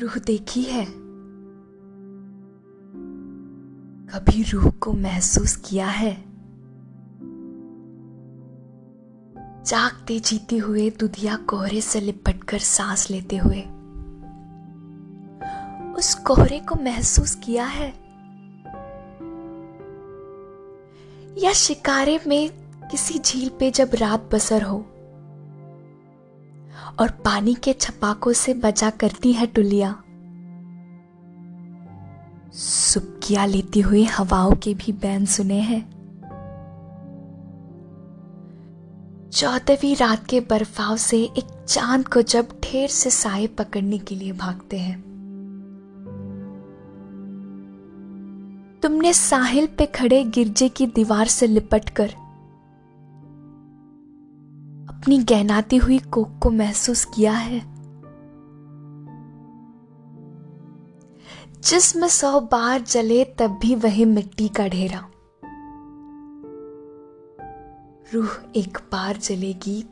रूह देखी है। कभी रूह को महसूस किया है। जागते जीते हुए दुधिया कोहरे से लिपट कर सांस लेते हुए। उस कोहरे को महसूस किया है। या शिकारे में किसी झील पे जब रात बसर हो और पानी के छपाकों से बचा करती है टुलिया सुबकिया लेती हुई हवाओं के भी बैन सुने हैं। चौदहवीं रात के बर्फाव से एक चाँद को जब ढेर से साए पकड़ने के लिए भागते हैं। तुमने साहिल पे खड़े गिरजे की दीवार से लिपटकर अपनी गहनाती हुई कोक को महसूस किया है। जिसम सौ बार जले तब भी वही मिट्टी का ढेरा। रूह एक बार जलेगी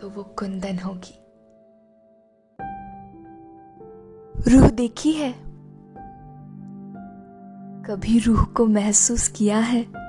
तो वो कुंदन होगी। रूह देखी है? कभी रूह को महसूस किया है?